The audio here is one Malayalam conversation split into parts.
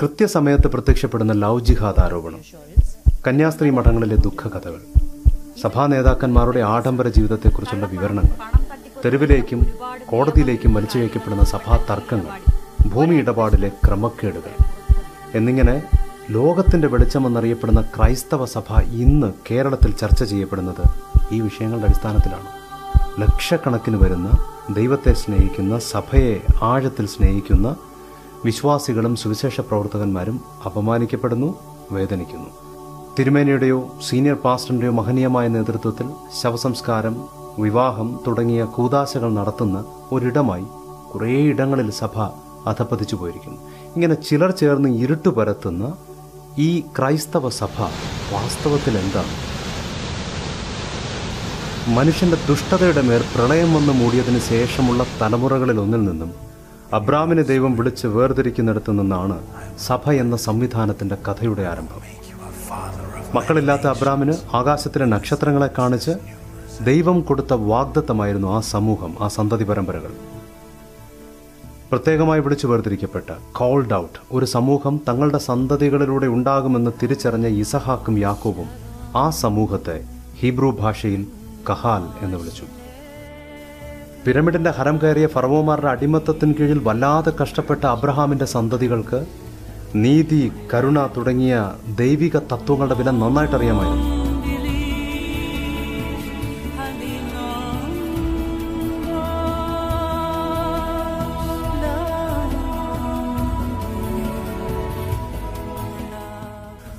കൃത്യസമയത്ത് പ്രത്യക്ഷപ്പെടുന്ന ലവ് ജിഹാദ് ആരോപണം കന്യാസ്ത്രീ മഠങ്ങളിലെ ദുഃഖകഥകൾ സഭാ നേതാക്കന്മാരുടെ ആഡംബര ജീവിതത്തെക്കുറിച്ചുള്ള വിവരണങ്ങൾ തെരുവിലേക്കും കോടതിയിലേക്കും വലിച്ചിഴക്കപ്പെടുന്ന സഭാ തർക്കങ്ങൾ ഭൂമി ഇടപാടിലെ ക്രമക്കേടുകൾ എന്നിങ്ങനെ ലോകത്തിന്റെ വെളിച്ചമെന്നറിയപ്പെടുന്ന ക്രൈസ്തവ സഭ ഇന്ന് കേരളത്തിൽ ചർച്ച ചെയ്യപ്പെടുന്നത് ഈ വിഷയങ്ങളുടെ അടിസ്ഥാനത്തിലാണ്. ലക്ഷക്കണക്കിന് വരുന്ന ദൈവത്തെ സ്നേഹിക്കുന്ന സഭയെ ആഴത്തിൽ സ്നേഹിക്കുന്ന വിശ്വാസികളും സുവിശേഷ പ്രവർത്തകന്മാരും അപമാനിക്കപ്പെടുന്നു വേദനിക്കുന്നു. തിരുമേനിയുടെയോ സീനിയർ പാസ്റ്ററിന്റെയോ മഹനീയമായ നേതൃത്വത്തിൽ ശവസംസ്കാരം വിവാഹം തുടങ്ങിയ കൂതാശകൾ നടത്തുന്ന ഒരിടമായി കുറേ ഇടങ്ങളിൽ സഭ അധപ്പതിച്ചു പോയിരിക്കുന്നു. ഇങ്ങനെ ചിലർ ചേർന്ന് ഇരുട്ട് പരത്തുന്ന ഈ ക്രൈസ്തവ സഭ വാസ്തവത്തിൽ എന്താണ്? മനുഷ്യന്റെ ദുഷ്ടതയുടെ മേൽ പ്രളയം വന്ന് മൂടിയതിനു ശേഷമുള്ള തലമുറകളിൽ ഒന്നിൽ നിന്നും അബ്രാമിനെ ദൈവം വിളിച്ച് വേർതിരിക്കുന്നിടത്തു നിന്നാണ് സഭ എന്ന സംവിധാനത്തിന്റെ കഥയുടെ ആരംഭം. മക്കളില്ലാത്ത അബ്രാമിന് ആകാശത്തിലെ നക്ഷത്രങ്ങളെ കാണിച്ച് ദൈവം കൊടുത്ത വാഗ്ദത്തമായിരുന്നു ആ സമൂഹം ആ സന്തതി പരമ്പരകൾ. പ്രത്യേകമായി വിളിച്ചു വേർതിരിക്കപ്പെട്ട കോൾഡ് ഔട്ട് ഒരു സമൂഹം തങ്ങളുടെ സന്തതികളിലൂടെ ഉണ്ടാകുമെന്ന് തിരിച്ചറിഞ്ഞ ഇസഹാക്കും യാക്കോബും ആ സമൂഹത്തെ ഹീബ്രു ഭാഷയിൽ കഹാൽ എന്ന് വിളിച്ചു. പിരമിഡിന്റെ ഹരം കയറിയ ഫറവോമാരുടെ അടിമത്തത്തിന് കീഴിൽ വല്ലാതെ കഷ്ടപ്പെട്ട അബ്രഹാമിന്റെ സന്തതികൾക്ക് നീതി കരുണ തുടങ്ങിയ ദൈവിക തത്വങ്ങളുടെ വില നന്നായിട്ട് അറിയാമായിരുന്നു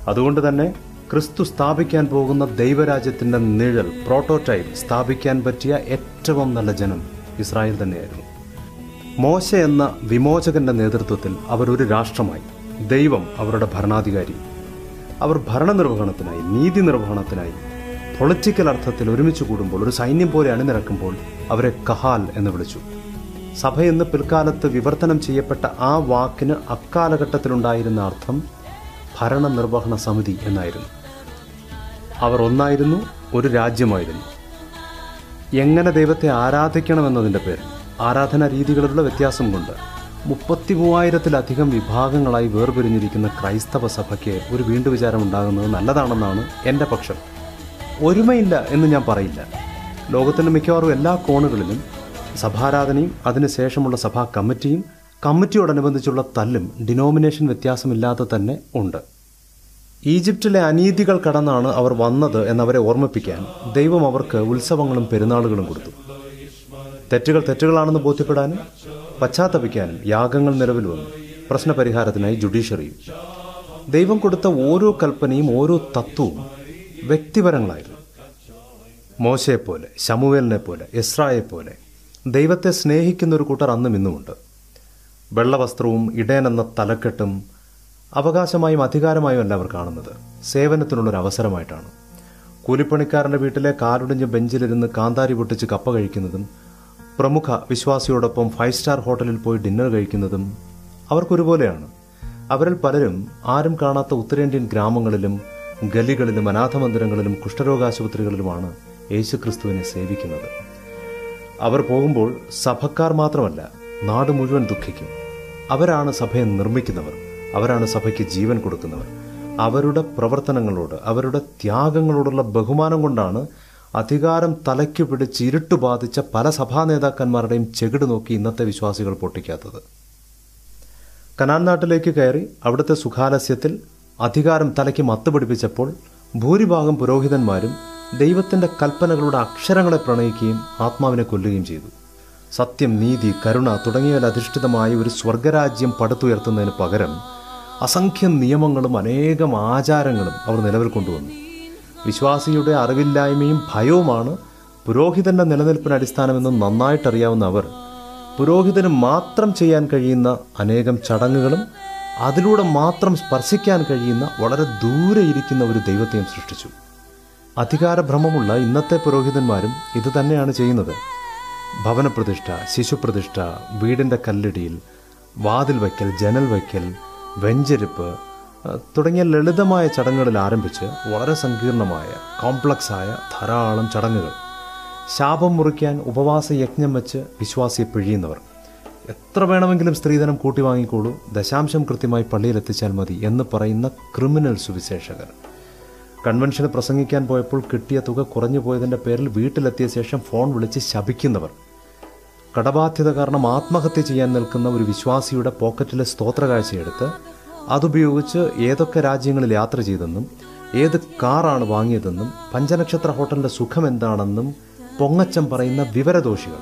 അതുകൊണ്ട് തന്നെ ക്രിസ്തു സ്ഥാപിക്കാൻ പോകുന്ന ദൈവരാജ്യത്തിന്റെ നിഴൽ പ്രോട്ടോടൈപ്പ് സ്ഥാപിക്കാൻ പറ്റിയ ഏറ്റവും നല്ല ജനം. ഇസ്രായേൽ തന്നെയായിരുന്നു. മോശ എന്ന വിമോചകന്റെ നേതൃത്വത്തിൽ അവർ ഒരു രാഷ്ട്രമായി. ദൈവം അവരുടെ ഭരണാധികാരി. അവർ ഭരണനിർവഹണത്തിനായി നീതി നിർവഹണത്തിനായി പൊളിറ്റിക്കൽ അർത്ഥത്തിൽ ഒരുമിച്ച് കൂടുമ്പോൾ ഒരു സൈന്യം പോലെ അണിനിരക്കുമ്പോൾ അവരെ കഹാൽ എന്ന് വിളിച്ചു. സഭ എന്ന് പിൽക്കാലത്ത് വിവർത്തനം ചെയ്യപ്പെട്ട ആ വാക്കിന് അക്കാലഘട്ടത്തിലുണ്ടായിരുന്ന അർത്ഥം ഭരണനിർവഹണ സമിതി എന്നായിരുന്നു. അവർ ഒന്നായിരുന്നു ഒരു രാജ്യമായിരുന്നു. എങ്ങനെ ദൈവത്തെ ആരാധിക്കണമെന്നതിന്റെ പേര് ആരാധനാ രീതികളിലുള്ള വ്യത്യാസം കൊണ്ട് മുപ്പത്തി മൂവായിരത്തിലധികം വിഭാഗങ്ങളായി വേർപിരിഞ്ഞിരിക്കുന്ന ക്രൈസ്തവ സഭയ്ക്ക് ഒരു വീണ്ടു വിചാരം ഉണ്ടാകുന്നത് നല്ലതാണെന്നാണ് എന്റെ പക്ഷം. ഒരുമയില്ല എന്ന് ഞാൻ പറയില്ല. ലോകത്തിന്റെ മിക്കവാറും എല്ലാ കോണുകളിലും സഭാരാധനയും അതിനുശേഷമുള്ള സഭാ കമ്മിറ്റിയും കമ്മിറ്റിയോടനുബന്ധിച്ചുള്ള തല്ലും ഡിനോമിനേഷൻ വ്യത്യാസമില്ലാതെ തന്നെ ഉണ്ട്. ഈജിപ്തിലെ അനീതികൾ കടന്നാണ് അവർ വന്നത് എന്നവരെ ഓർമ്മിപ്പിക്കാൻ ദൈവം അവർക്ക് ഉത്സവങ്ങളും പെരുന്നാളുകളും കൊടുത്തു. തെറ്റുകൾ തെറ്റുകളാണെന്ന് ബോധ്യപ്പെടാനും പശ്ചാത്തപിക്കാനും യാഗങ്ങൾ നിലവിൽ വന്നു. പ്രശ്നപരിഹാരത്തിനായി ജുഡീഷ്യറിയും. ദൈവം കൊടുത്ത ഓരോ കൽപ്പനയും ഓരോ തത്വവും വ്യക്തിപരങ്ങളായിരുന്നു. മോശയെപ്പോലെ ശമുവേലിനെ പോലെ എസ്രായെപ്പോലെ ദൈവത്തെ സ്നേഹിക്കുന്ന ഒരു കൂട്ടർ അന്നും ഇന്നുമുണ്ട്. വെള്ളവസ്ത്രവും ഇടേനെന്ന തലക്കെട്ടും അവകാശമായും അധികാരമായും അല്ല അവർ കാണുന്നത്. സേവനത്തിനുള്ളൊരു അവസരമായിട്ടാണ് കൂലിപ്പണിക്കാരന്റെ വീട്ടിലെ കാരുടിഞ്ഞ് ബെഞ്ചിലിരുന്ന് കാന്താരി പൊട്ടിച്ച് കപ്പ കഴിക്കുന്നതും പ്രമുഖ വിശ്വാസിയോടൊപ്പം ഫൈവ് സ്റ്റാർ ഹോട്ടലിൽ പോയി ഡിന്നർ കഴിക്കുന്നതും അവർക്കൊരുപോലെയാണ്. അവരിൽ പലരും ആരും കാണാത്ത ഉത്തരേന്ത്യൻ ഗ്രാമങ്ങളിലും ഗലികളിലും അനാഥമന്ദിരങ്ങളിലും കുഷ്ഠരോഗാശുപത്രികളിലുമാണ് യേശുക്രിസ്തുവിനെ സേവിക്കുന്നത്. അവർ പോകുമ്പോൾ സഭക്കാർ മാത്രമല്ല നാട് മുഴുവൻ ദുഃഖിക്കും. അവരാണ് സഭയെ നിർമ്മിക്കുന്നവർ. അവരാണ് സഭയ്ക്ക് ജീവൻ കൊടുക്കുന്നവർ. അവരുടെ പ്രവർത്തനങ്ങളോട് അവരുടെ ത്യാഗങ്ങളോടുള്ള ബഹുമാനം കൊണ്ടാണ് അധികാരം തലയ്ക്ക് പിടിച്ച് ഇരുട്ട് ബാധിച്ച പല സഭാ നേതാക്കന്മാരുടെയും ചെകിട് നോക്കി ഇന്നത്തെ വിശ്വാസികൾ പൊട്ടിക്കാത്തത്. കനാൻ നാട്ടിലേക്ക് കയറി അവിടുത്തെ സുഖാലസ്യത്തിൽ അധികാരം തലയ്ക്ക് മത്തുപിടിപ്പിച്ചപ്പോൾ ഭൂരിഭാഗം പുരോഹിതന്മാരും ദൈവത്തിന്റെ കൽപ്പനകളുടെ അക്ഷരങ്ങളെ പ്രണയിക്കുകയും ആത്മാവിനെ കൊല്ലുകയും ചെയ്തു. സത്യം നീതി കരുണ തുടങ്ങിയവയിൽ അധിഷ്ഠിതമായ ഒരു സ്വർഗരാജ്യം പടുത്തുയർത്തുന്നതിന് പകരം അസംഖ്യം നിയമങ്ങളും അനേകം ആചാരങ്ങളും അവർ നിലവിൽ കൊണ്ടുവന്നു. വിശ്വാസിയുടെ അറിവില്ലായ്മയും ഭയവുമാണ് പുരോഹിതന്റെ നിലനിൽപ്പിന് അടിസ്ഥാനമെന്ന് നന്നായിട്ടറിയാവുന്ന അവർ പുരോഹിതന് മാത്രം ചെയ്യാൻ കഴിയുന്ന അനേകം ചടങ്ങുകളും അതിലൂടെ മാത്രം സ്പർശിക്കാൻ കഴിയുന്ന വളരെ ദൂരെ ഇരിക്കുന്ന ഒരു ദൈവത്തെയും സൃഷ്ടിച്ചു. അധികാരഭ്രമമുള്ള ഇന്നത്തെ പുരോഹിതന്മാരും ഇത് തന്നെയാണ് ചെയ്യുന്നത്. ഭവനപ്രതിഷ്ഠ ശിശുപ്രതിഷ്ഠ വീടിന്റെ കല്ലിടിയിൽ വാതിൽ വയ്ക്കൽ ജനൽ വയ്ക്കൽ വെഞ്ചരിപ്പ് തുടങ്ങിയ ലളിതമായ ചടങ്ങുകളിൽ ആരംഭിച്ച് വളരെ സങ്കീർണമായ കോംപ്ലക്സായ ധാരാളം ചടങ്ങുകൾ. ശാപം മുറിക്കാൻ ഉപവാസ യജ്ഞം വെച്ച് വിശ്വാസിയെ പിഴിയുന്നവർ. എത്ര വേണമെങ്കിലും സ്ത്രീധനം കൂട്ടി വാങ്ങിക്കോളൂ ദശാംശം കൃത്യമായി പള്ളിയിൽ എത്തിച്ചാൽ മതി എന്ന് പറയുന്ന ക്രിമിനൽ സുവിശേഷകർ. കൺവെൻഷന് പ്രസംഗിക്കാൻ പോയപ്പോൾ കിട്ടിയ തുക കുറഞ്ഞു പോയതിന്റെ പേരിൽ വീട്ടിലെത്തിയ ശേഷം ഫോൺ വിളിച്ച് ശപിക്കുന്നവർ. കടബാധ്യത കാരണം ആത്മഹത്യ ചെയ്യാൻ നിൽക്കുന്ന ഒരു വിശ്വാസിയുടെ പോക്കറ്റിലെ സ്തോത്രകാഴ്ചയെടുത്ത് അതുപയോഗിച്ച് ഏതൊക്കെ രാജ്യങ്ങളിൽ യാത്ര ചെയ്തെന്നും ഏത് കാറാണ് വാങ്ങിയതെന്നും പഞ്ചനക്ഷത്ര ഹോട്ടലിന്റെ സുഖം എന്താണെന്നും പൊങ്ങച്ചം പറയുന്ന വിവരദോഷികൾ.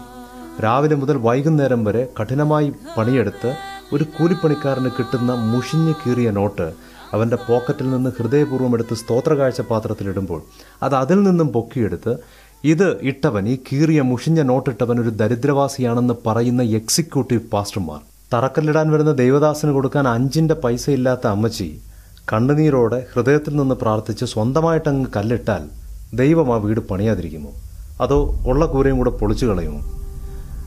രാവിലെ മുതൽ വൈകുന്നേരം വരെ കഠിനമായി പണിയെടുത്ത് ഒരു കൂലിപ്പണിക്കാരന് കിട്ടുന്ന മുഷിഞ്ഞു കീറിയ നോട്ട് അവന്റെ പോക്കറ്റിൽ നിന്ന് ഹൃദയപൂർവം എടുത്ത് സ്തോത്രകാഴ്ച പാത്രത്തിലിടുമ്പോൾ അത് അതിൽ നിന്നും പൊക്കിയെടുത്ത് ഇത് ഇട്ടവൻ ഈ കീറിയ മുഷിഞ്ഞ നോട്ടിട്ടവൻ ഒരു ദരിദ്രവാസിയാണെന്ന് പറയുന്ന എക്സിക്യൂട്ടീവ് പാസ്റ്റർമാർ തറക്കല്ലിടാൻ വരുന്ന ദേവദാസിന് കൊടുക്കാൻ അഞ്ചിന്റെ പൈസ ഇല്ലാത്ത അമ്മച്ചി കണ്ണുനീരോടെ ഹൃദയത്തിൽ നിന്ന് പ്രാർത്ഥിച്ച് സ്വന്തമായിട്ട് സ്വന്തമായിട്ടങ്ങ് കല്ലിട്ടാൽ ദൈവം ആ വീട് പണിയാതിരിക്കുമോ? അതോ ഉള്ള കൂരയും കൂടെ പൊളിച്ചു കളയുമോ?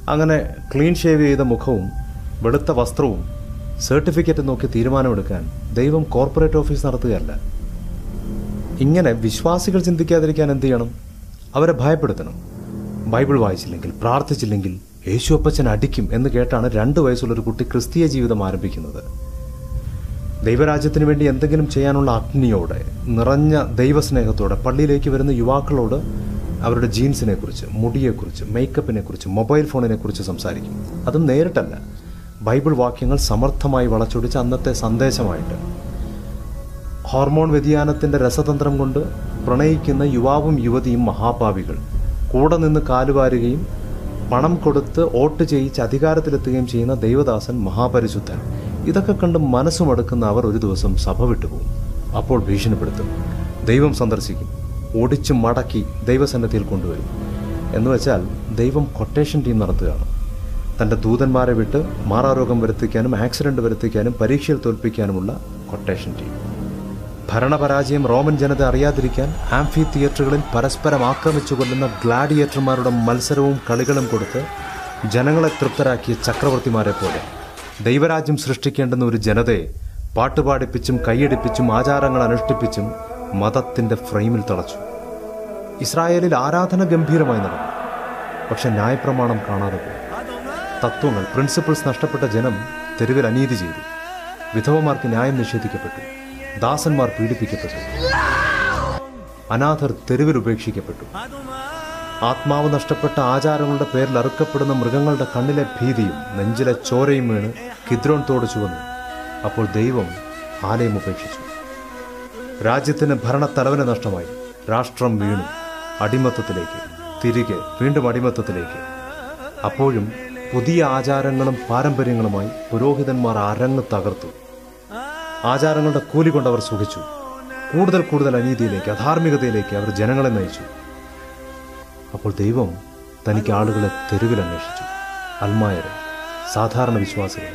അങ്ങനെ ക്ലീൻ ഷേവ് ചെയ്ത മുഖവും വെളുത്ത വസ്ത്രവും സർട്ടിഫിക്കറ്റ് നോക്കി തീരുമാനമെടുക്കാൻ ദൈവം കോർപ്പറേറ്റ് ഓഫീസ് നടത്തുകയല്ല. ഇങ്ങനെ വിശ്വാസികൾ ചിന്തിക്കാതിരിക്കാൻ എന്ത് ചെയ്യണം? അവരെ ഭയപ്പെടുത്തണം. ബൈബിൾ വായിച്ചില്ലെങ്കിൽ പ്രാർത്ഥിച്ചില്ലെങ്കിൽ യേശു അപ്പച്ചൻ അടിക്കും എന്ന് കേട്ടാണ് രണ്ട് വയസ്സുള്ള ഒരു കുട്ടി ക്രിസ്തീയ ജീവിതം ആരംഭിക്കുന്നത്. ദൈവരാജ്യത്തിന് വേണ്ടി എന്തെങ്കിലും ചെയ്യാനുള്ള അഗ്നിയോടെ നിറഞ്ഞ ദൈവസ്നേഹത്തോടെ പള്ളിയിലേക്ക് വരുന്ന യുവാക്കളോട് അവരുടെ ജീൻസിനെ കുറിച്ച് മുടിയെക്കുറിച്ച് മേക്കപ്പിനെ കുറിച്ച് മൊബൈൽ ഫോണിനെ കുറിച്ച് സംസാരിക്കും. അതും നേരിട്ടല്ല. ബൈബിൾ വാക്യങ്ങൾ സമർത്ഥമായി വളച്ചൊടിച്ച് അന്നത്തെ സന്ദേശമായിട്ട്. ഹോർമോൺ വ്യതിയാനത്തിന്റെ രസതന്ത്രം കൊണ്ട് പ്രണയിക്കുന്ന യുവാവും യുവതിയും മഹാഭാവികൾ കൂടെ നിന്ന് കാലുവാരുകയും പണം കൊടുത്ത് വോട്ട് ചെയ്യിച്ച് അധികാരത്തിലെത്തുകയും ചെയ്യുന്ന ദൈവദാസൻ മഹാപരിശുദ്ധൻ. ഇതൊക്കെ കണ്ട് മനസ്സുമടുക്കുന്ന അവർ ഒരു ദിവസം സഭ വിട്ടുപോകും. അപ്പോൾ ഭീഷണിപ്പെടുത്തും. ദൈവം സന്ദർശിക്കും. ഓടിച്ചു മടക്കി ദൈവസന്നദ്ധിയിൽ കൊണ്ടുവരും. എന്ന് വെച്ചാൽ ദൈവം കൊട്ടേഷൻ ടീം നടത്തുകയാണ്. തന്റെ ദൂതന്മാരെ വിട്ട് മാറാരോഗം വരുത്തിക്കാനും ആക്സിഡന്റ് വരുത്തിക്കാനും പരീക്ഷയിൽ തോൽപ്പിക്കാനുമുള്ള കൊട്ടേഷൻ ടീം ഭരണപരാജയം റോമൻ ജനത അറിയാതിരിക്കാൻ ആംഫി തിയേറ്ററുകളിൽ പരസ്പരം ആക്രമിച്ചു കൊല്ലുന്ന ഗ്ലാഡിയേറ്റർമാരുടെ മത്സരവും കളികളും കൊടുത്ത് ജനങ്ങളെ തൃപ്തരാക്കിയ ചക്രവർത്തിമാരെ പോലെ. ദൈവരാജ്യം സൃഷ്ടിക്കേണ്ടുന്ന ഒരു ജനതയെ പാട്ടുപാടിപ്പിച്ചും കൈയടിപ്പിച്ചും ആചാരങ്ങൾ അനുഷ്ഠിപ്പിച്ചും മതത്തിന്റെ ഫ്രെയിമിൽ തളച്ചു. ഇസ്രായേലിൽ ആരാധന ഗംഭീരമായി നടന്നു. പക്ഷെ ന്യായപ്രമാണം കാണാതെ പോയി. തത്വങ്ങൾ പ്രിൻസിപ്പിൾസ് നഷ്ടപ്പെട്ട ജനം തെരുവിൽ അനീതി ചെയ്തു. വിധവമാർക്ക് ന്യായം നിഷേധിക്കപ്പെട്ടു. ദാസന്മാർ പീഡിപ്പിക്കപ്പെട്ടു. അനാഥർ തെരുവിൽ ഉപേക്ഷിക്കപ്പെട്ടു. ആത്മാവ് നഷ്ടപ്പെട്ട ആചാരങ്ങളുടെ പേരിൽ അറുക്കപ്പെടുന്ന മൃഗങ്ങളുടെ കണ്ണിലെ ഭീതിയും നെഞ്ചിലെ ചോരയും വീണ് കിദ്രോൺ തോട് ചുവന്നു. അപ്പോൾ ദൈവം ആലയം ഉപേക്ഷിച്ചു. രാജ്യത്തിന് ഭരണത്തലവന് നഷ്ടമായി. രാഷ്ട്രം വീണു. അടിമത്തത്തിലേക്ക്. തിരികെ വീണ്ടും അടിമത്തത്തിലേക്ക്. അപ്പോഴും പുതിയ ആചാരങ്ങളും പാരമ്പര്യങ്ങളുമായി പുരോഹിതന്മാർ അരങ്ങ് തകർത്തു. ആചാരങ്ങളുടെ കൂലി കൊണ്ട് അവർ സുഖിച്ചു. കൂടുതൽ കൂടുതൽ അനീതിയിലേക്ക് അധാർമികതയിലേക്ക് അവർ ജനങ്ങളെ നയിച്ചു. അപ്പോൾ ദൈവം തനിക്ക് ആളുകളെ തെരുവിൽ അന്വേഷിച്ചു. അൽമായരെ സാധാരണ വിശ്വാസികളെ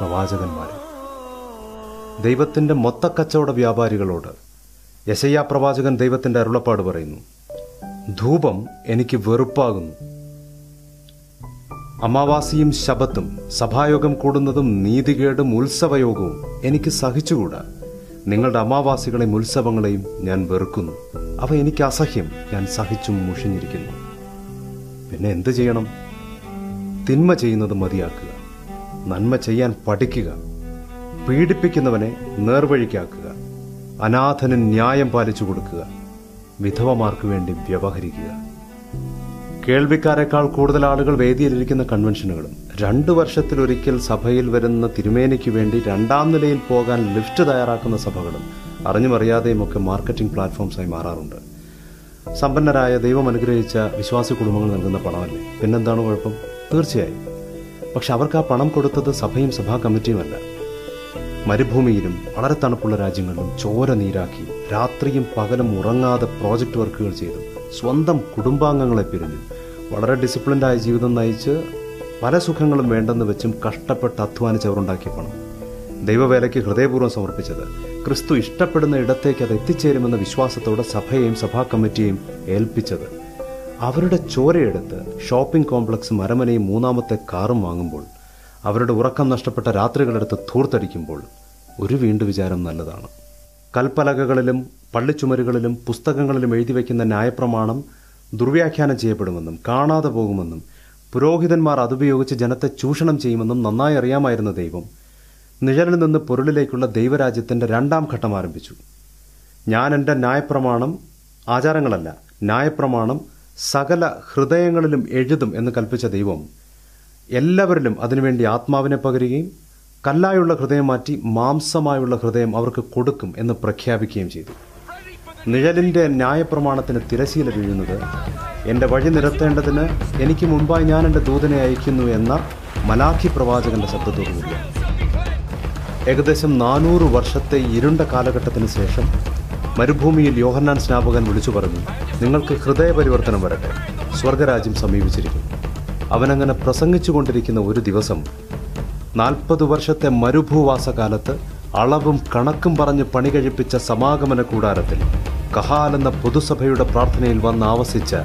പ്രവാചകന്മാരെ. ദൈവത്തിന്റെ മൊത്തക്കച്ചവട വ്യാപാരികളോട് യശയ്യാ പ്രവാചകൻ ദൈവത്തിന്റെ അരുളപ്പാട് പറയുന്നു ധൂപം എനിക്ക് വെറുപ്പാകുന്നു. അമാവാസിയും ശബത്തും സഭായോഗം കൂടുന്നതും നീതികേടും ഉത്സവയോഗവും എനിക്ക് സഹിച്ചുകൂടാ. നിങ്ങളുടെ അമാവാസികളെയും ഉത്സവങ്ങളെയും ഞാൻ വെറുക്കുന്നു. അവ എനിക്ക് അസഹ്യം. ഞാൻ സഹിച്ചും മുഷിഞ്ഞിരിക്കുന്നു. പിന്നെ എന്തു ചെയ്യണം? തിന്മ ചെയ്യുന്നത് മതിയാക്കുക. നന്മ ചെയ്യാൻ പഠിക്കുക. പീഡിപ്പിക്കുന്നവനെ നേർവഴിക്കാക്കുക. അനാഥന് ന്യായം പാലിച്ചു കൊടുക്കുക. വിധവമാർക്ക് വേണ്ടി വ്യവഹരിക്കുക. കേൾവിക്കാരെക്കാൾ കൂടുതൽ ആളുകൾ വേദിയിലിരിക്കുന്ന കൺവെൻഷനുകളും. രണ്ടു വർഷത്തിലൊരിക്കൽ സഭയിൽ വരുന്ന തിരുമേനിക്ക് വേണ്ടി രണ്ടാം നിലയിൽ പോകാൻ ലിഫ്റ്റ് തയ്യാറാക്കുന്ന സഭകളും അറിഞ്ഞുമറിയാതെയും ഒക്കെ മാർക്കറ്റിംഗ് പ്ലാറ്റ്ഫോംസായി മാറാറുണ്ട്. സമ്പന്നരായ ദൈവം അനുഗ്രഹിച്ച വിശ്വാസി കുടുംബങ്ങൾ നൽകുന്ന പണമല്ലേ? പിന്നെന്താണ് കുഴപ്പം? തീർച്ചയായും. പക്ഷെ അവർക്ക് ആ പണം കൊടുത്തത് സഭയും സഭാ കമ്മിറ്റിയുമല്ല മരുഭൂമിയിലും വളരെ തണുപ്പുള്ള രാജ്യങ്ങളിലും ചോര നീരാക്കി രാത്രിയും പകലും ഉറങ്ങാതെ പ്രോജക്റ്റ് വർക്കുകൾ ചെയ്തു സ്വന്തം കുടുംബാംഗങ്ങളെ പിരിഞ്ഞു വളരെ ഡിസിപ്ലിൻഡായ ജീവിതം നയിച്ച് പല സുഖങ്ങളും വേണ്ടെന്ന് വെച്ചും കഷ്ടപ്പെട്ട് അധ്വാനിച്ചവരുണ്ടാക്കിയ പണം ദൈവവേലയ്ക്ക് ഹൃദയപൂർവം സമർപ്പിച്ചത് ക്രിസ്തു ഇഷ്ടപ്പെടുന്ന ഇടത്തേക്ക് അത് എത്തിച്ചേരുമെന്ന വിശ്വാസത്തോടെ സഭയെയും സഭാ കമ്മിറ്റിയെയും ഏൽപ്പിച്ചത്. അവരുടെ ചോരയെടുത്ത് ഷോപ്പിംഗ് കോംപ്ലക്സ് മരമനയും മൂന്നാമത്തെ കാറും വാങ്ങുമ്പോൾ അവരുടെ ഉറക്കം നഷ്ടപ്പെട്ട രാത്രികളെടുത്ത് ധൂർത്തടിക്കുമ്പോൾ ഒരു വീണ്ടു വിചാരം നല്ലതാണ്. കൽപ്പലകകളിലും പള്ളിച്ചുമരുകളിലും പുസ്തകങ്ങളിലും എഴുതി വയ്ക്കുന്ന ന്യായപ്രമാണം ദുർവ്യാഖ്യാനം ചെയ്യപ്പെടുമെന്നും കാണാതെ പോകുമെന്നും പുരോഹിതന്മാർ അതുപയോഗിച്ച് ജനത്തെ ചൂഷണം ചെയ്യുമെന്നും നന്നായി അറിയാമായിരുന്ന ദൈവം നിഴലിൽ നിന്ന് പൊരുളിലേക്കുള്ള ദൈവരാജ്യത്തിന്റെ രണ്ടാം ഘട്ടം ആരംഭിച്ചു. ഞാൻ എന്റെ ന്യായപ്രമാണം ആചാരങ്ങളല്ല ന്യായപ്രമാണം സകല ഹൃദയങ്ങളിലും എഴുതും എന്ന് കൽപ്പിച്ച ദൈവം എല്ലാവരിലും അതിനുവേണ്ടി ആത്മാവിനെ പകരുകയും കല്ലായുള്ള ഹൃദയം മാറ്റി മാംസമായുള്ള ഹൃദയം അവർക്ക് കൊടുക്കും എന്ന് പ്രഖ്യാപിക്കുകയും ചെയ്തു. നിഴലിന്റെ ന്യായപ്രമാണത്തിന് തിരശീല വീഴുന്നത്. എന്റെ വഴി നിരത്തേണ്ടതിന് എനിക്ക് മുൻപായി ഞാൻ എന്റെ ദൂതനെ അയക്കുന്നു എന്ന മലാഖി പ്രവാചകന്റെ ശബ്ദത്തോടുകൂടി ഏകദേശം നാനൂറ് വർഷത്തെ ഇരുണ്ട കാലഘട്ടത്തിന് ശേഷം മരുഭൂമിയിൽ യോഹന്നാൻ സ്നാപകൻ വിളിച്ചു പറഞ്ഞു നിങ്ങൾക്ക് ഹൃദയപരിവർത്തനം വരട്ടെ. സ്വർഗരാജ്യം സമീപിച്ചിരിക്കും അവനങ്ങനെ പ്രസംഗിച്ചുകൊണ്ടിരിക്കുന്ന ഒരു ദിവസം നാൽപ്പത് വർഷത്തെ മരുഭൂവാസകാലത്ത് അളവും കണക്കും പറഞ്ഞ് പണി കഴിപ്പിച്ച സമാഗമന കൂടാരത്തിൽ കഹാൽ എന്ന പൊതുസഭയുടെ പ്രാർത്ഥനയിൽ വന്ന് ആവസിച്ച്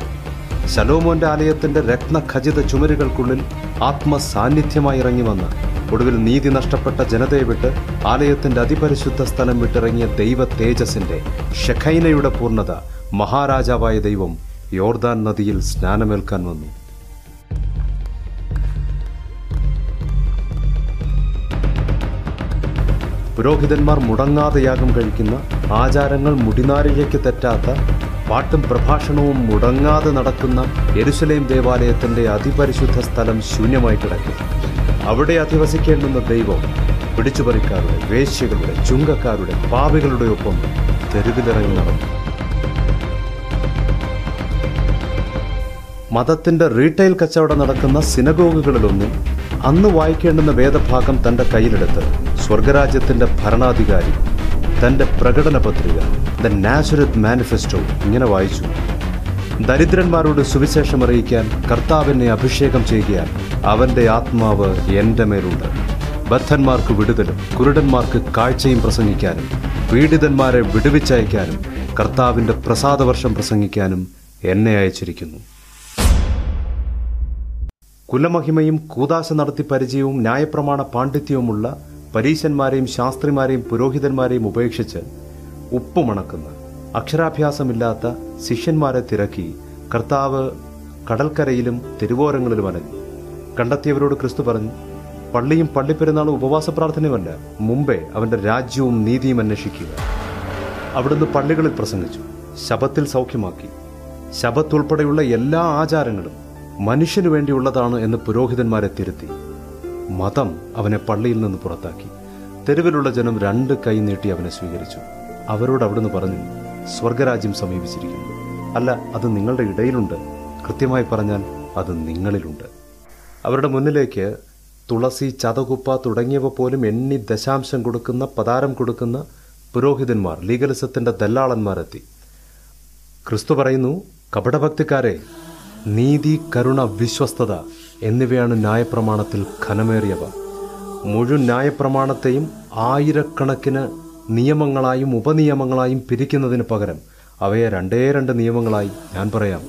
ശലോമോന്റെ ആലയത്തിന്റെ രത്നഖചിത ചുമരുകൾക്കുള്ളിൽ ആത്മസാന്നിധ്യമായി ഇറങ്ങി വന്ന് ഒടുവിൽ നീതി നഷ്ടപ്പെട്ട ജനതയെ വിട്ട് ആലയത്തിന്റെ അതിപരിശുദ്ധ സ്ഥലം വിട്ടിറങ്ങിയ ദൈവ തേജസിന്റെ ഷെഖൈനയുടെ പൂർണത മഹാരാജാവായ ദൈവം യോർദാൻ നദിയിൽ സ്നാനമേൽക്കാൻ വന്നു. പുരോഹിതന്മാർ മുടങ്ങാതെ യാഗം കഴിക്കുന്ന ആചാരങ്ങൾ മുടിനാരികയ്ക്ക് തെറ്റാത്ത പാട്ടും പ്രഭാഷണവും മുടങ്ങാതെ നടക്കുന്ന എരുസലേം ദേവാലയത്തിന്റെ അതിപരിശുദ്ധ സ്ഥലം ശൂന്യമായി കിടക്കും. അവിടെ അധിവസിക്കേണ്ടുന്ന ദൈവം പിടിച്ചുപറിക്കാരുടെ വേശ്യകളുടെ ചുങ്കക്കാരുടെ പാവികളുടെ ഒപ്പം തെരുവിലിറങ്ങി നടന്നു മതത്തിന്റെ റീറ്റെയിൽ കച്ചവടം നടക്കുന്ന സിനഗോഗുകളിലൊന്നും അന്ന് വായിക്കേണ്ടുന്ന വേദഭാഗം തന്റെ കയ്യിലെടുത്ത് സ്വർഗരാജ്യത്തിന്റെ ഭരണാധികാരി തന്റെ പ്രകടന പത്രിക ദ നാസുരത് മാനിഫെസ്റ്റോ ഇങ്ങനെ വായിച്ചു. ദരിദ്രന്മാരോട് സുവിശേഷം അറിയിക്കാൻ കർത്താവിനെ അഭിഷേകം ചെയ്യുകയാൽ അവന്റെ ആത്മാവ് എന്റെ മേലുണ്ട്. ബദ്ധന്മാർക്ക് വിടുതലും കുരുടന്മാർക്ക് കാഴ്ചയും പ്രസംഗിക്കാനും പീഡിതന്മാരെ വിടുവിച്ചയക്കാനും കർത്താവിന്റെ പ്രസാദവർഷം പ്രസംഗിക്കാനും എന്നെ അയച്ചിരിക്കുന്നു. കുലമഹിമയും കൂതാശ നടത്തി പരിചയവും ന്യായപ്രമാണ പാണ്ഡിത്യവുമുള്ള പരീശന്മാരെയും ശാസ്ത്രിമാരെയും പുരോഹിതന്മാരെയും ഉപേക്ഷിച്ച് ഉപ്പുമണക്കുന്ന അക്ഷരാഭ്യാസമില്ലാത്ത ശിഷ്യന്മാരെ തിരക്കി കർത്താവ് കടൽക്കരയിലും തെരുവോരങ്ങളിലും അലഞ്ഞു കണ്ടെത്തിയവരോട് ക്രിസ്തു പറഞ്ഞു പള്ളിയും പള്ളിപ്പെരുന്നാളും ഉപവാസ പ്രാർത്ഥനയുമല്ല മുമ്പേ അവന്റെ രാജ്യവും നീതിയും അന്വേഷിക്കുക. അവിടുന്ന് പള്ളികളിൽ പ്രസംഗിച്ചു ശബത്തിൽ സൗഖ്യമാക്കി. ശബത്ത് ഉൾപ്പെടെയുള്ള എല്ലാ ആചാരങ്ങളും മനുഷ്യനു വേണ്ടിയുള്ളതാണ് എന്ന് പുരോഹിതന്മാരെ തിരുത്തി. മതം അവനെ പള്ളിയിൽ നിന്ന് പുറത്താക്കി. തെരുവിലുള്ള ജനം രണ്ട് കൈ നീട്ടി അവനെ സ്വീകരിച്ചു. അവരോട് അവിടുന്ന് പറഞ്ഞു സ്വർഗരാജ്യം സമീപിച്ചിരിക്കുന്നു. അല്ല അത് നിങ്ങളുടെ ഇടയിലുണ്ട്. കൃത്യമായി പറഞ്ഞാൽ അത് നിങ്ങളിലുണ്ട്. അവരുടെ മുന്നിലേക്ക് തുളസി ചതകുപ്പ തുടങ്ങിയവ പോലും എണ്ണി ദശാംശം കൊടുക്കുന്ന പതാരം കൊടുക്കുന്ന പുരോഹിതന്മാർ ലീഗലിസത്തിന്റെ ദല്ലാളന്മാരെത്തി ക്രിസ്തു പറയുന്നു കപടഭക്തിക്കാരെ നീതി കരുണ വിശ്വസ്തത എന്നിവയാണ് ന്യായപ്രമാണത്തിൽ ഘനമേറിയവ മുഴുവൻ ന്യായപ്രമാണത്തെയും ആയിരക്കണക്കിന് നിയമങ്ങളായും ഉപനിയമങ്ങളായും പിരിക്കുന്നതിന് പകരം അവയെ രണ്ടേ രണ്ട് നിയമങ്ങളായി ഞാൻ പറയാം.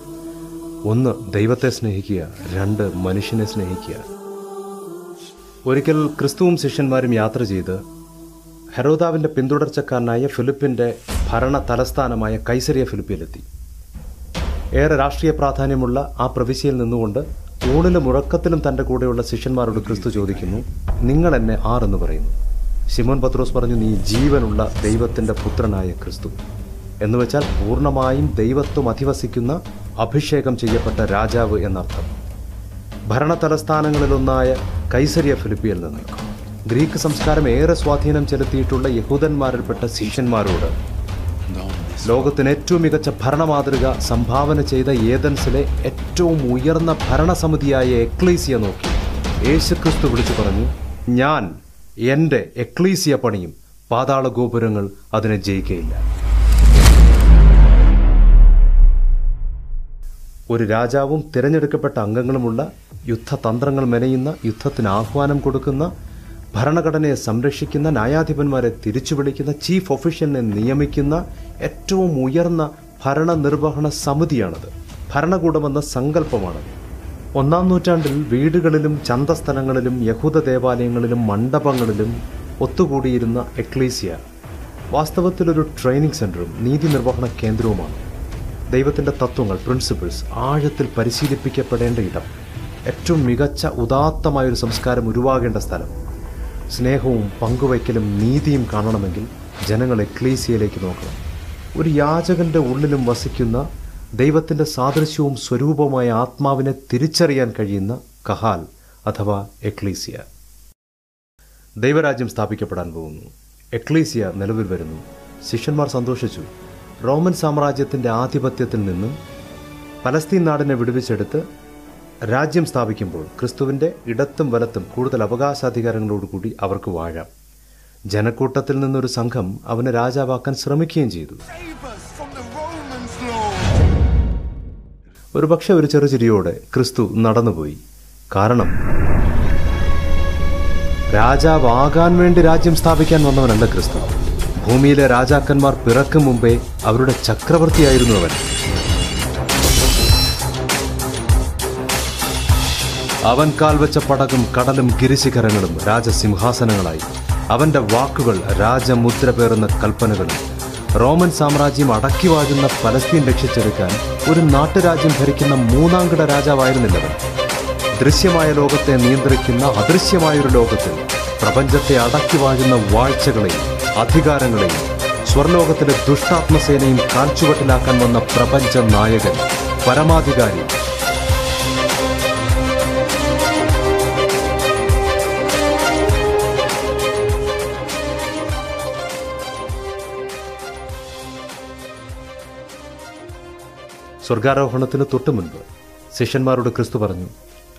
ഒന്ന് ദൈവത്തെ സ്നേഹിക്കുക. രണ്ട് മനുഷ്യനെ സ്നേഹിക്കുക. ഒരിക്കൽ ക്രിസ്തുവും ശിഷ്യന്മാരും യാത്ര ചെയ്ത് ഹെറോദാവിന്റെ പിന്തുടർച്ചക്കാരനായ ഫിലിപ്പിന്റെ ഭരണ തലസ്ഥാനമായ കൈസരിയ ഫിലിപ്പിയിലെത്തി. ഏറെ രാഷ്ട്രീയ പ്രാധാന്യമുള്ള ആ പ്രവിശ്യയിൽ നിന്നുകൊണ്ട് ഊണിലും ഉറക്കത്തിലും തന്റെ കൂടെയുള്ള ശിഷ്യന്മാരോട് ക്രിസ്തു ചോദിക്കുന്നു നിങ്ങൾ എന്നെ ആർ എന്ന് പറയുന്നു? ശിമോൻ പത്രോസ് പറഞ്ഞു നീ ജീവനുള്ള ദൈവത്തിന്റെ പുത്രനായ ക്രിസ്തു. എന്ന് വെച്ചാൽ പൂർണമായും ദൈവത്വം അധിവസിക്കുന്ന അഭിഷേകം ചെയ്യപ്പെട്ട രാജാവ് എന്നർത്ഥം. ഭരണ തലസ്ഥാനങ്ങളിലൊന്നായ കൈസരിയ ഫിലിപ്പിയിൽ നിന്ന് ഗ്രീക്ക് സംസ്കാരം ഏറെ സ്വാധീനം ചെലുത്തിയിട്ടുള്ള യഹൂദന്മാരിൽപ്പെട്ട ശിഷ്യന്മാരോട് ലോകത്തിന് ഏറ്റവും മികച്ച ഭരണ മാതൃക സംഭാവന ചെയ്ത ഏതൻസിലെ ഏറ്റവും ഉയർന്ന ഭരണസമിതിയായ എക്ലീസിയ നോക്കി. യേശുക്രിസ്തു വിളിച്ചു പറഞ്ഞു ഞാൻ എന്റെ എക്ലീസിയ പണിയും പാതാള ഗോപുരങ്ങൾ അതിനെ ജയിക്കയില്ല. ഒരു രാജാവും തിരഞ്ഞെടുക്കപ്പെട്ട അംഗങ്ങളുമുള്ള യുദ്ധതന്ത്രങ്ങൾ മെനയുന്ന യുദ്ധത്തിന് ആഹ്വാനം കൊടുക്കുന്ന ഭരണഘടനയെ സംരക്ഷിക്കുന്ന ന്യായാധിപന്മാരെ തിരിച്ചു വിളിക്കുന്ന ചീഫ് ഒഫീഷ്യലിനെ നിയമിക്കുന്ന ഏറ്റവും ഉയർന്ന ഭരണനിർവഹണ സമിതിയാണത്. ഭരണകൂടമെന്ന സങ്കല്പമാണത്. ഒന്നാം നൂറ്റാണ്ടിൽ വീടുകളിലും ചന്തസ്ഥലങ്ങളിലും യഹൂദ ദേവാലയങ്ങളിലും മണ്ഡപങ്ങളിലും ഒത്തുകൂടിയിരുന്ന എക്ലീസിയ വാസ്തവത്തിലൊരു ട്രെയിനിങ് സെന്ററും നീതി നിർവഹണ കേന്ദ്രവുമാണ്. ദൈവത്തിന്റെ തത്വങ്ങൾ പ്രിൻസിപ്പിൾസ് ആഴത്തിൽ പരിശീലിപ്പിക്കപ്പെടേണ്ട ഇടം ഏറ്റവും മികച്ച ഉദാത്തമായൊരു സംസ്കാരം ഉരുവാകേണ്ട സ്ഥലം സ്നേഹവും പങ്കുവയ്ക്കലും നീതിയും കാണണമെങ്കിൽ ജനങ്ങൾ എക്ലീസിയയിലേക്ക് നോക്കണം. ഒരു യാചകന്റെ ഉള്ളിലും വസിക്കുന്ന ദൈവത്തിന്റെ സാദൃശ്യവും സ്വരൂപവുമായ ആത്മാവിനെ തിരിച്ചറിയാൻ കഴിയുന്ന കഹാൽ അഥവാ എക്ലീസിയ. ദൈവരാജ്യം സ്ഥാപിക്കപ്പെടാൻ പോകുന്നു. എക്ലീസിയ നിലവിൽ വരുന്നു. ശിഷ്യന്മാർ സന്തോഷിച്ചു. റോമൻ സാമ്രാജ്യത്തിന്റെ ആധിപത്യത്തിൽ നിന്നും പലസ്തീൻ നാടിനെ വിടുവിച്ചെടുത്ത് രാജ്യം സ്ഥാപിക്കുമ്പോൾ ക്രിസ്തുവിന്റെ ഇടത്തും വലത്തും കൂടുതൽ അവകാശാധികാരങ്ങളോടുകൂടി അവർക്ക് വാഴാം. ജനക്കൂട്ടത്തിൽ നിന്നൊരു സംഘം അവനെ രാജാവാക്കാൻ ശ്രമിക്കുകയും ചെയ്തു. ഒരുപക്ഷെ ഒരു ചെറുചിരിയോടെ ക്രിസ്തു നടന്നുപോയി. കാരണം രാജാവാകാൻ വേണ്ടി രാജ്യം സ്ഥാപിക്കാൻ വന്നവനല്ല ക്രിസ്തു. ഭൂമിയിലെ രാജാക്കന്മാർ പിറക്കും മുമ്പേ അവരുടെ ചക്രവർത്തിയായിരുന്നു അവൻ. അവൻ കാൽവച്ച പടകും കടലും ഗിരിശിഖരങ്ങളും രാജസിംഹാസനങ്ങളായി. അവന്റെ വാക്കുകൾ രാജമുദ്ര പേറുന്ന കൽപ്പനകളും. റോമൻ സാമ്രാജ്യം അടക്കി വാഴുന്ന പലസ്തീൻ രക്ഷിച്ചെടുക്കാൻ ഒരു നാട്ടുരാജ്യം ഭരിക്കുന്ന മൂന്നാംകിട രാജാവായിരുന്നില്ലവൻ. ദൃശ്യമായ ലോകത്തെ നിയന്ത്രിക്കുന്ന അദൃശ്യമായൊരു ലോകത്തിൽ പ്രപഞ്ചത്തെ അടക്കി വാഴുന്ന വാഴ്ചകളെയും അധികാരങ്ങളെയും സ്വർലോകത്തിലെ ദുഷ്ടാത്മസേനയും കാൽച്ചുവട്ടിലാക്കാൻ വന്ന പ്രപഞ്ച നായകൻ പരമാധികാരി സ്വർഗാരോഹണത്തിന് തൊട്ടു മുൻപ് ശിഷ്യന്മാരോട് ക്രിസ്തു പറഞ്ഞു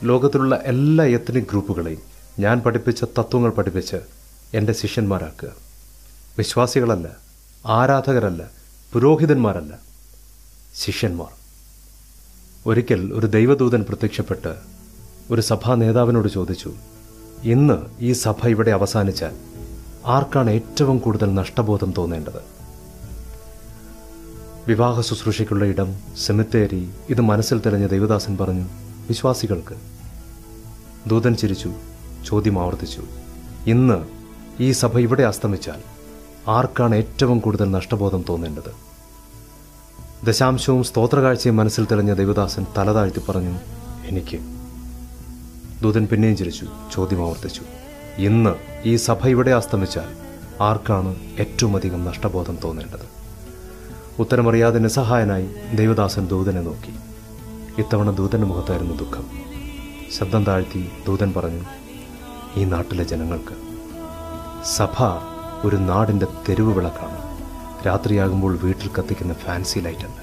ലോകത്തിലുള്ള എല്ലാ എത്തനിക് ഗ്രൂപ്പുകളെയും ഞാൻ പഠിപ്പിച്ച തത്വങ്ങൾ പഠിപ്പിച്ച് എന്റെ ശിഷ്യന്മാരാക്കുക. വിശ്വാസികളല്ല ആരാധകരല്ല പുരോഹിതന്മാരല്ല ശിഷ്യന്മാർ. ഒരിക്കൽ ഒരു ദൈവദൂതൻ പ്രത്യക്ഷപ്പെട്ട് ഒരു സഭാ നേതാവിനോട് ചോദിച്ചു ഇന്ന് ഈ സഭ ഇവിടെ അവസാനിച്ചാൽ ആർക്കാണ് ഏറ്റവും കൂടുതൽ നഷ്ടബോധം തോന്നേണ്ടത്? വിവാഹ ശുശ്രൂഷയ്ക്കുള്ള ഇടം സെമിത്തേരി ഇത് മനസ്സിൽ തെളിഞ്ഞ ദേവദാസൻ പറഞ്ഞു വിശ്വാസികൾക്ക്. ദൂതൻ ചിരിച്ചു ചോദ്യം ആവർത്തിച്ചു. ഇന്ന് ഈ സഭ ഇവിടെ അസ്തമിച്ചാൽ ആർക്കാണ് ഏറ്റവും കൂടുതൽ നഷ്ടബോധം തോന്നേണ്ടത്? ദശാംശവും സ്തോത്രകാഴ്ചയും മനസ്സിൽ തെളിഞ്ഞ ദേവദാസൻ തലതാഴ്ത്തി പറഞ്ഞു എനിക്ക്. ദൂതൻ പിന്നെയും ചിരിച്ചു ചോദ്യം ആവർത്തിച്ചു. ഇന്ന് ഈ സഭ ഇവിടെ അസ്തമിച്ചാൽ ആർക്കാണ് ഏറ്റവും അധികം നഷ്ടബോധം തോന്നേണ്ടത്? ഉത്തരമറിയാതെ നിസ്സഹായനായി ദൈവദാസൻ ദൂതനെ നോക്കി. ഇത്തവണ ദൂതന്റെ മുഖത്തായിരുന്നു ദുഃഖം. ശബ്ദം താഴ്ത്തി ദൂതൻ പറഞ്ഞു ഈ നാട്ടിലെ ജനങ്ങൾക്ക് സഭ ഒരു നാടിന്റെ തെരുവ് വിളക്കാണ്. രാത്രിയാകുമ്പോൾ വീട്ടിൽ കത്തിക്കുന്ന ഫാൻസി ലൈറ്റല്ല